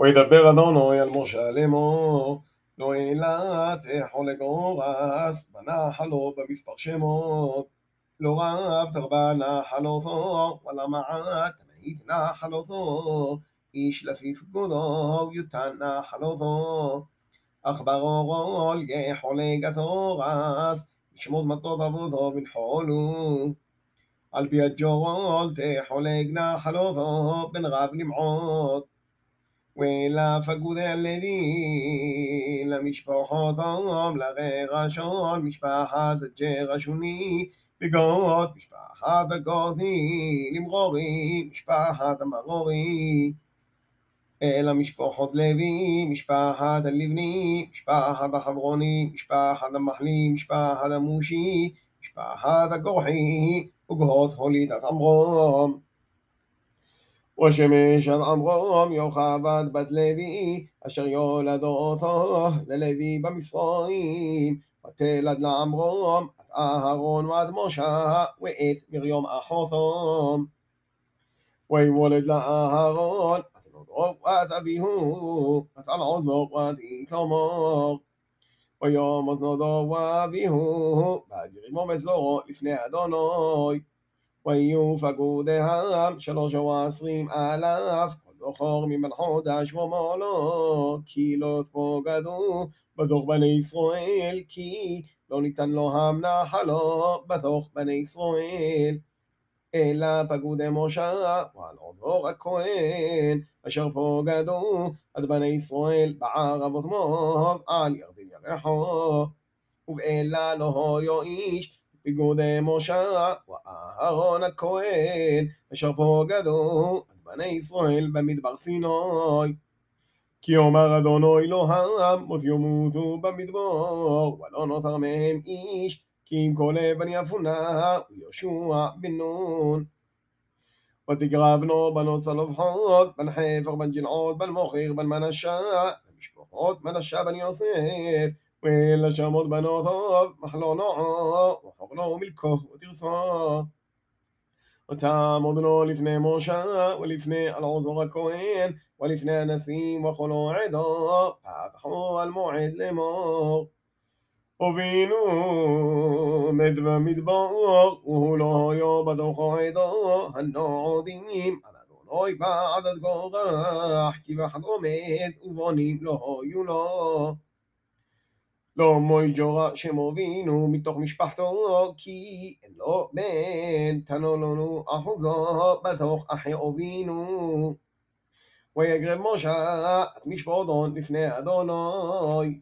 וידבר אדוני על משה לאמור, לא אילת תחול לגורס, בנחלו במספר שמות, לא רב תרבה נחלותו, ולה מעט תמעיט נחלותו, איש לפיף גודו, יותן נחלותו, אך ברורול יחולג התורס, ישמוד מטות עבודו ונחולו. על פי הג'ורול תחולג נחלותו, בין רב למעוט. ולפקוד הלוי, למשפחות הום, לרשון, משפחת הג'רשוני, בגוד, משפחת הגותי, למרורי, משפחת המרורי. אל המשפחות לוי, משפחת הלבני, משפחת החברוני, משפחת המחלי, משפחת המושי, משפחת הגורחי, וגהות הולידת עמרום. ושמש עד עמרום יוכבד בת לוי, אשר יולדותו ללוי במצרים. ותלד לעמרום את אהרון ועד משה, ואת מרים אחותו. ויוולד לאהרון את נודעו ואת אביהו, את אלעזר ואת איתמר. ויומות נודעו ואביהו, והגרימו מזורו לפני אדוני. ויהיו פקודיהם שלוש ועשרים אלף, כל זכור מבין חודש ומעלו, כי לא תפוגדו בתוך בני ישראל, כי לא ניתן לו המנחלו בתוך בני ישראל. אלא פקודי משה ועל עוזרו הכהן, אשר פוגדו עד בני ישראל בערבות מוב על ירדים ירחו. ובאלה לא היו פקודי משה ואהרון הכהן, אשר פוגדו עד בני ישראל במדבר סיני. כי אומר אדוני אלוהם, מות ימותו במדבר, ולא נותר מהם איש, כי אם כל בן יפונה, ויהושע בן נון. ותקרבנו בנות צלופחות, בן חפר, בן ג'לעוד, בן מוכר, בן מנשה, ומשפחות מנשה בן יוסף, ולשמות בנותיו, מחלונו, וחורנו מלכו ותרסו. ותעמודנו לפני משה, ולפני אלעזר הכהן, ולפני הנשיאים וכל עדו, פתחו על מועד לאמור. הובינו מת במדבר, והוא לא היו בתוכו עדו, הנועדים על אדוני בעדת גורח, כי בחד עומד, ובונים לא היו לו. לא מוי ג'ורה שמובינו מתוך משפחתו, כי אין לו בן, תנו לנו אחוזו בתוך אחי אבינו. ויגרב משה את משפחתו לפני אדוני.